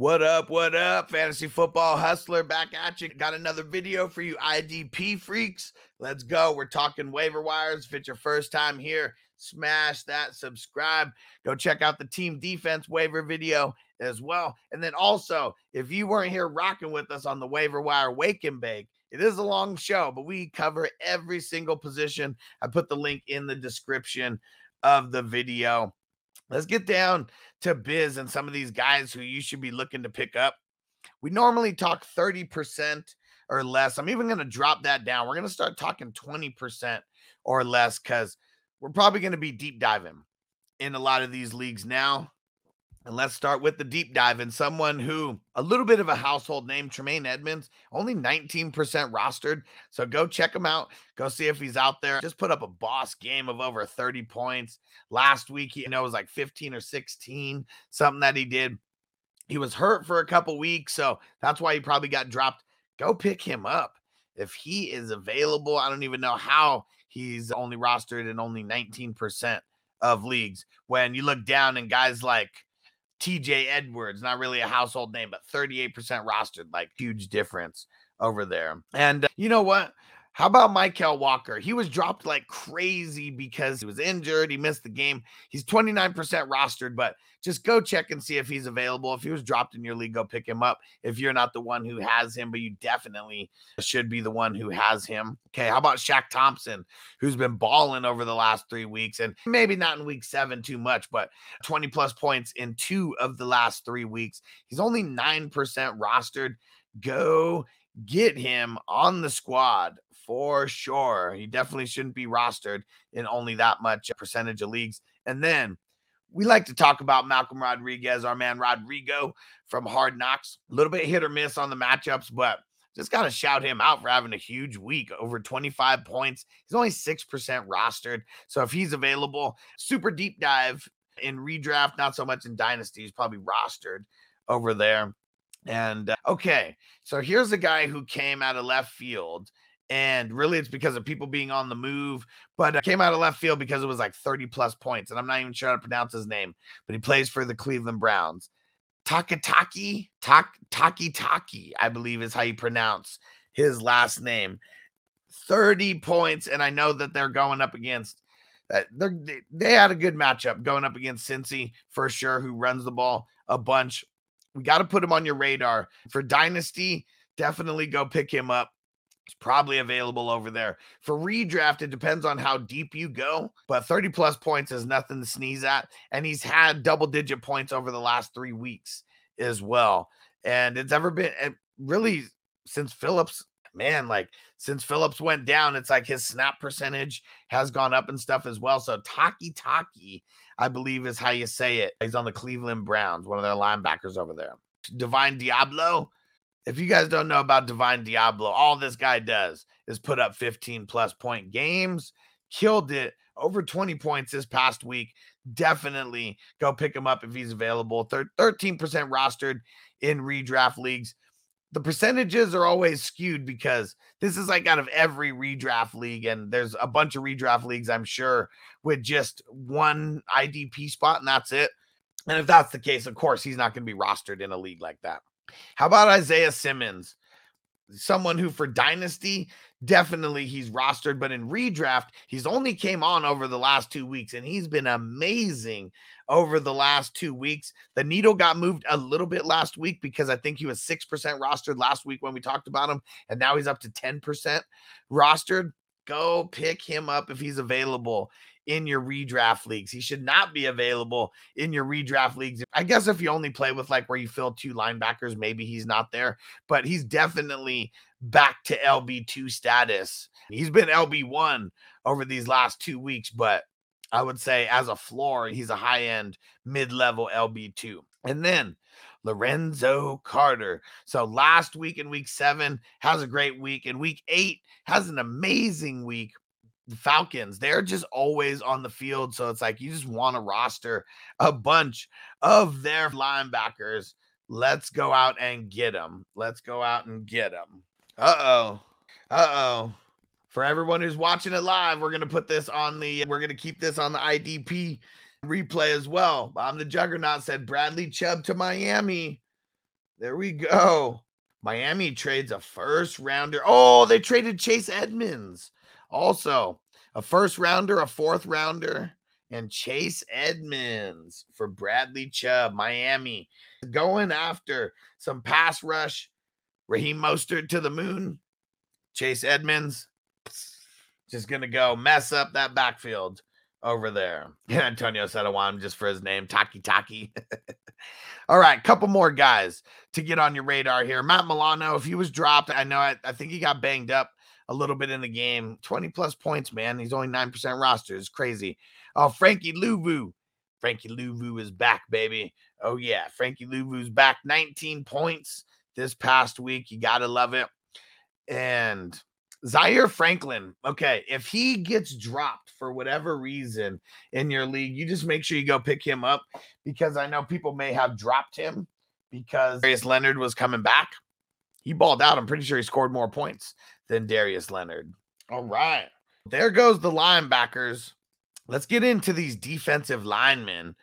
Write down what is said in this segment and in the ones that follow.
What up? What up? Fantasy football hustler back at you. Got another video for you IDP freaks. Let's go. We're talking waiver wires. If it's your first time here, smash that subscribe. Go check out the team defense waiver video as well. And then also, if you weren't here rocking with us on the waiver wire wake and bake, it is a long show, but we cover every single position. I put the link in the description of the video. Let's get down to Biz and some of these guys who you should be looking to pick up. We normally talk 30% or less. I'm even going to drop that down. We're going to start talking 20% or less because we're probably going to be deep diving in a lot of these leagues now. And let's start with the deep dive and someone who a little bit of a household name, Tremaine Edmunds, only 19% rostered. So go check him out. Go see if he's out there. Just put up a boss game of over 30 points. Last week, he you know it was like 15 or 16, something that he did. He was hurt for a couple weeks, so that's why he probably got dropped. Go pick him up. If he is available, I don't even know how he's only rostered in only 19% of leagues. When you look down and guys like TJ Edwards, not really a household name, but 38% rostered, like huge difference over there. And uh, you know what? How about Mykal Walker? He was dropped like crazy because he was injured. He missed the game. He's 29% rostered, but just go check and see if he's available. If he was dropped in your league, go pick him up. If you're not the one who has him, but you definitely should be the one who has him. Okay. How about Shaq Thompson, who's been balling over the last three weeks and maybe not in week seven too much, but 20 plus points in two of the last three weeks. He's only 9% rostered. Go get him on the squad for sure. He definitely shouldn't be rostered in only that much percentage of leagues. And then we like to talk about Malcolm Rodriguez, our man Rodrigo from Hard Knocks. A little bit hit or miss on the matchups, but just got to shout him out for having a huge week over 25 points. He's only 6% rostered. So if he's available, super deep dive in redraft, not so much in dynasty. He's probably rostered over there. And uh, okay, so here's a guy who came out of left field and really it's because of people being on the move but uh, came out of left field because it was like 30 plus points and i'm not even sure how to pronounce his name but he plays for the cleveland browns takataki tak taki taki i believe is how you pronounce his last name 30 points and i know that they're going up against uh, they they had a good matchup going up against Cincy for sure, who runs the ball a bunch. We got to put him on your radar for Dynasty. Definitely go pick him up probably available over there. For redraft, it depends on how deep you go, but 30 plus points is nothing to sneeze at. And he's had double digit points over the last three weeks as well. And it's ever been really since Phillips, man, like since Phillips went down, it's like his snap percentage has gone up and stuff as well. So Taki Taki, I believe is how you say it. He's on the Cleveland Browns, one of their linebackers over there. Divine Deablo, if you guys don't know about Divine Deablo, all this guy does is put up 15 plus point games, killed it over 20 points this past week. Definitely go pick him up if he's available. 13% rostered in redraft leagues. The percentages are always skewed because this is like out of every redraft league, and there's a bunch of redraft leagues, I'm sure, with just one IDP spot, and that's it. And if that's the case, of course, he's not going to be rostered in a league like that. How about Isaiah Simmons? Someone who for dynasty definitely he's rostered, but in redraft he's only came on over the last two weeks, and he's been amazing over the last two weeks. The needle got moved a little bit last week because I think he was six percent rostered last week when we talked about him, and now he's up to ten percent rostered. Go pick him up if he's available in your redraft leagues. He should not be available in your redraft leagues. I guess if you only play with like where you fill two linebackers, maybe he's not there, but he's definitely back to LB2 status. He's been LB1 over these last two weeks, but I would say as a floor, he's a high end mid level LB2. And then Lorenzo Carter. So last week in week seven has a great week. and week eight has an amazing week. Falcons, they're just always on the field. So it's like you just want to roster a bunch of their linebackers. Let's go out and get them. Let's go out and get them. Uh oh. Uh oh. For everyone who's watching it live, we're going to put this on the, we're going to keep this on the IDP replay as well. I'm the Juggernaut said Bradley Chubb to Miami. There we go. Miami trades a first rounder. Oh, they traded Chase Edmonds. Also, a first rounder, a fourth rounder, and Chase Edmonds for Bradley Chubb. Miami going after some pass rush. Raheem Mostert to the moon. Chase Edmonds just going to go mess up that backfield over there. Antonio said I want him just for his name, Taki Taki. All right, couple more guys to get on your radar here. Matt Milano, if he was dropped, I know I, I think he got banged up a little bit in the game. 20 plus points, man. He's only 9% roster. It's crazy. Oh, Frankie Luvu. Frankie Luvu is back, baby. Oh, yeah. Frankie Luvu's back. 19 points this past week. You got to love it. And Zaire Franklin. Okay. If he gets dropped for whatever reason in your league, you just make sure you go pick him up because I know people may have dropped him because Darius Leonard was coming back. He balled out. I'm pretty sure he scored more points than Darius Leonard. All right. There goes the linebackers. Let's get into these defensive linemen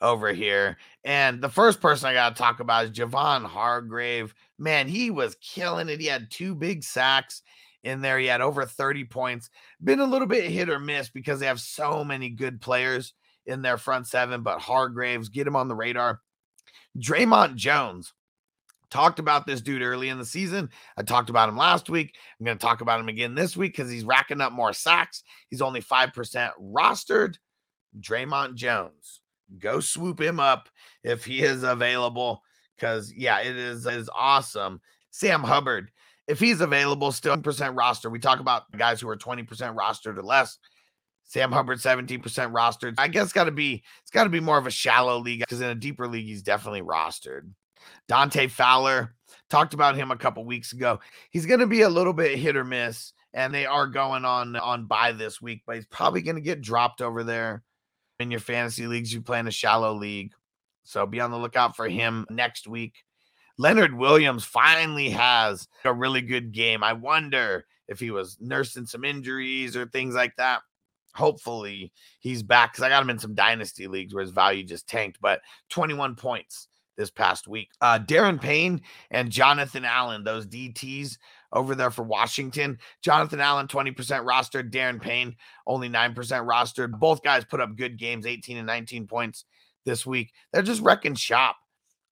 over here. And the first person I got to talk about is Javon Hargrave. Man, he was killing it. He had two big sacks in there. He had over 30 points. Been a little bit hit or miss because they have so many good players in their front seven, but Hargraves, get him on the radar. Dre'Mont Jones, talked about this dude early in the season. I talked about him last week. I'm going to talk about him again this week because he's racking up more sacks. He's only 5% rostered. Dre'Mont Jones, go swoop him up if he is available because, yeah, it is, it is awesome. Sam Hubbard, if he's available, still percent roster. We talk about guys who are 20% rostered or less. Sam Hubbard 17% rostered. I guess got to be it's got to be more of a shallow league because in a deeper league he's definitely rostered. Dante Fowler, talked about him a couple weeks ago. He's going to be a little bit hit or miss, and they are going on on by this week, but he's probably going to get dropped over there in your fantasy leagues. You play in a shallow league, so be on the lookout for him next week. Leonard Williams finally has a really good game. I wonder if he was nursing some injuries or things like that. Hopefully he's back because I got him in some dynasty leagues where his value just tanked, but 21 points this past week. Uh, Daron Payne and Jonathan Allen, those DTs over there for Washington. Jonathan Allen, 20% rostered. Daron Payne, only 9% rostered. Both guys put up good games, 18 and 19 points this week. They're just wrecking shop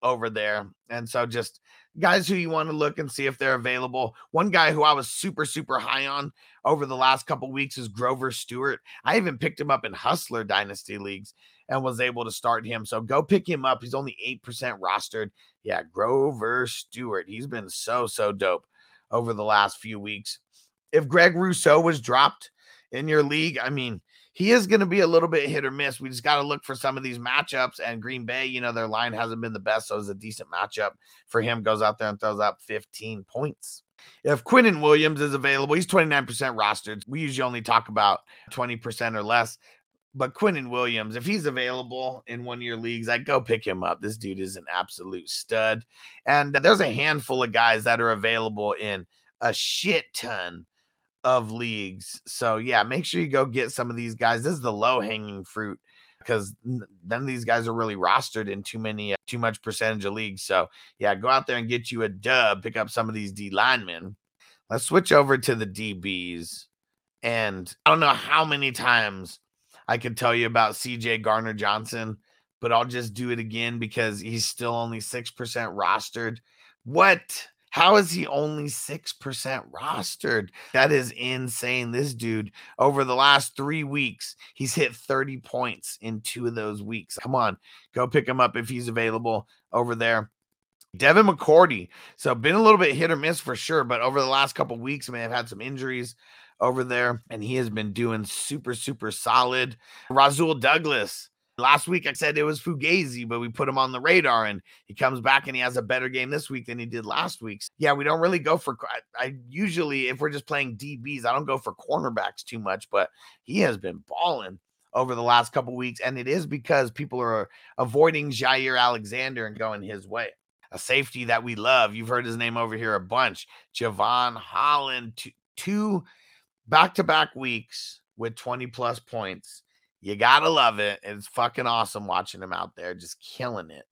over there. And so just guys who you want to look and see if they're available. One guy who I was super, super high on over the last couple weeks is Grover Stewart. I even picked him up in Hustler Dynasty Leagues and was able to start him. So go pick him up. He's only 8% rostered. Yeah, Grover Stewart. He's been so, so dope over the last few weeks. If Greg Rousseau was dropped in your league, I mean, he is going to be a little bit hit or miss. We just got to look for some of these matchups. And Green Bay, you know, their line hasn't been the best. So it's a decent matchup for him. Goes out there and throws up 15 points. If Quinnen Williams is available, he's 29% rostered. We usually only talk about 20% or less. But Quinnen Williams, if he's available in one of your leagues, I go pick him up. This dude is an absolute stud. And there's a handful of guys that are available in a shit ton of leagues. So yeah, make sure you go get some of these guys. This is the low hanging fruit because none of these guys are really rostered in too many, uh, too much percentage of leagues. So yeah, go out there and get you a dub. Pick up some of these D linemen. Let's switch over to the DBs. And I don't know how many times I could tell you about CJ Gardner Johnson, but I'll just do it again because he's still only 6% rostered. What? How is he only 6% rostered? That is insane. This dude, over the last three weeks, he's hit 30 points in two of those weeks. Come on, go pick him up if he's available over there. Devin McCourty. So, been a little bit hit or miss for sure, but over the last couple weeks, man, I've had some injuries over there, and he has been doing super, super solid. Rasul Douglas. Last week I said it was Fugazi, but we put him on the radar and he comes back and he has a better game this week than he did last week. Yeah, we don't really go for I, I usually if we're just playing DBs, I don't go for cornerbacks too much, but he has been balling over the last couple weeks, and it is because people are avoiding Jaire Alexander and going his way. A safety that we love. You've heard his name over here a bunch. Jevon Holland, two, two back to back weeks with 20 plus points. You gotta love it. It's fucking awesome watching him out there just killing it.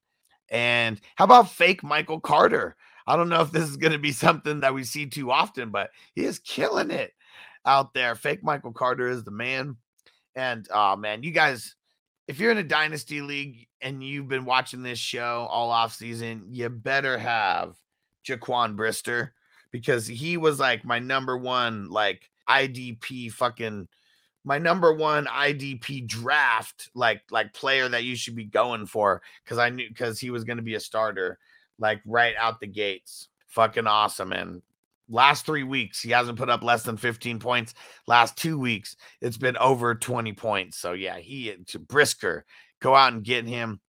And how about fake Michael Carter? I don't know if this is going to be something that we see too often, but he is killing it out there. Fake Michael Carter is the man. And oh man, you guys, if you're in a dynasty league and you've been watching this show all off season, you better have Jaquan Brisker because he was like my number one like IDP fucking my number one IDP draft like like player that you should be going for because I knew because he was going to be a starter like right out the gates. Fucking awesome. And last three weeks, he hasn't put up less than 15 points. Last two weeks, it's been over 20 points. So yeah, he uh, Brisker, go out and get him.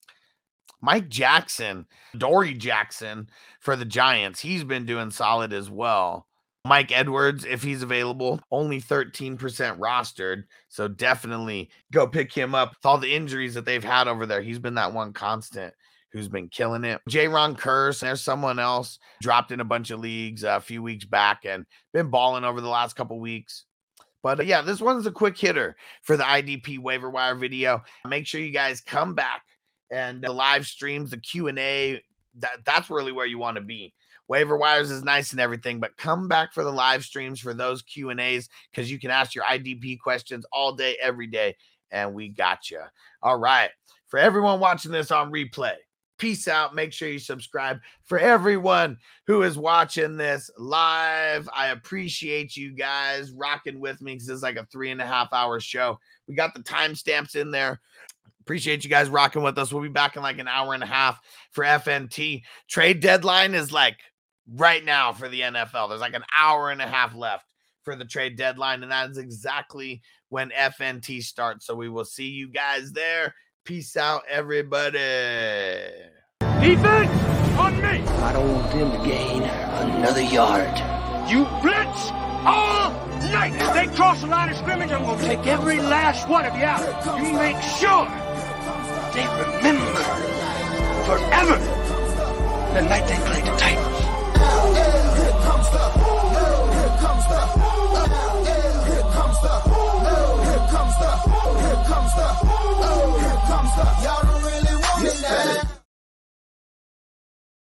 Mike Jackson, Dory Jackson for the Giants, he's been doing solid as well. Mike Edwards, if he's available, only 13% rostered. So definitely go pick him up. With all the injuries that they've had over there, he's been that one constant who's been killing it. Jayron Kearse, there's someone else dropped in a bunch of leagues a few weeks back and been balling over the last couple weeks. But uh, yeah, this one's a quick hitter for the IDP waiver wire video. Make sure you guys come back and the live streams, the Q and A. That that's really where you want to be. Waiver wires is nice and everything, but come back for the live streams for those Q and A's because you can ask your IDP questions all day, every day, and we got you. All right, for everyone watching this on replay, Peace out. Make sure you subscribe. For everyone who is watching this live, I appreciate you guys rocking with me because it's like a three and a half hour show. We got the timestamps in there. Appreciate you guys rocking with us. We'll be back in like an hour and a half for FNT. Trade deadline is like right now for the NFL. There's like an hour and a half left for the trade deadline, and that is exactly when FNT starts. So we will see you guys there. Peace out, everybody. Defense on me. I don't want them to gain another yard. You blitz all night. If they cross the line of scrimmage, I'm going to take every last one of you out. You make sure they remember forever the night they here comes the, here comes the, here comes the, here comes the, y'all don't really want it now.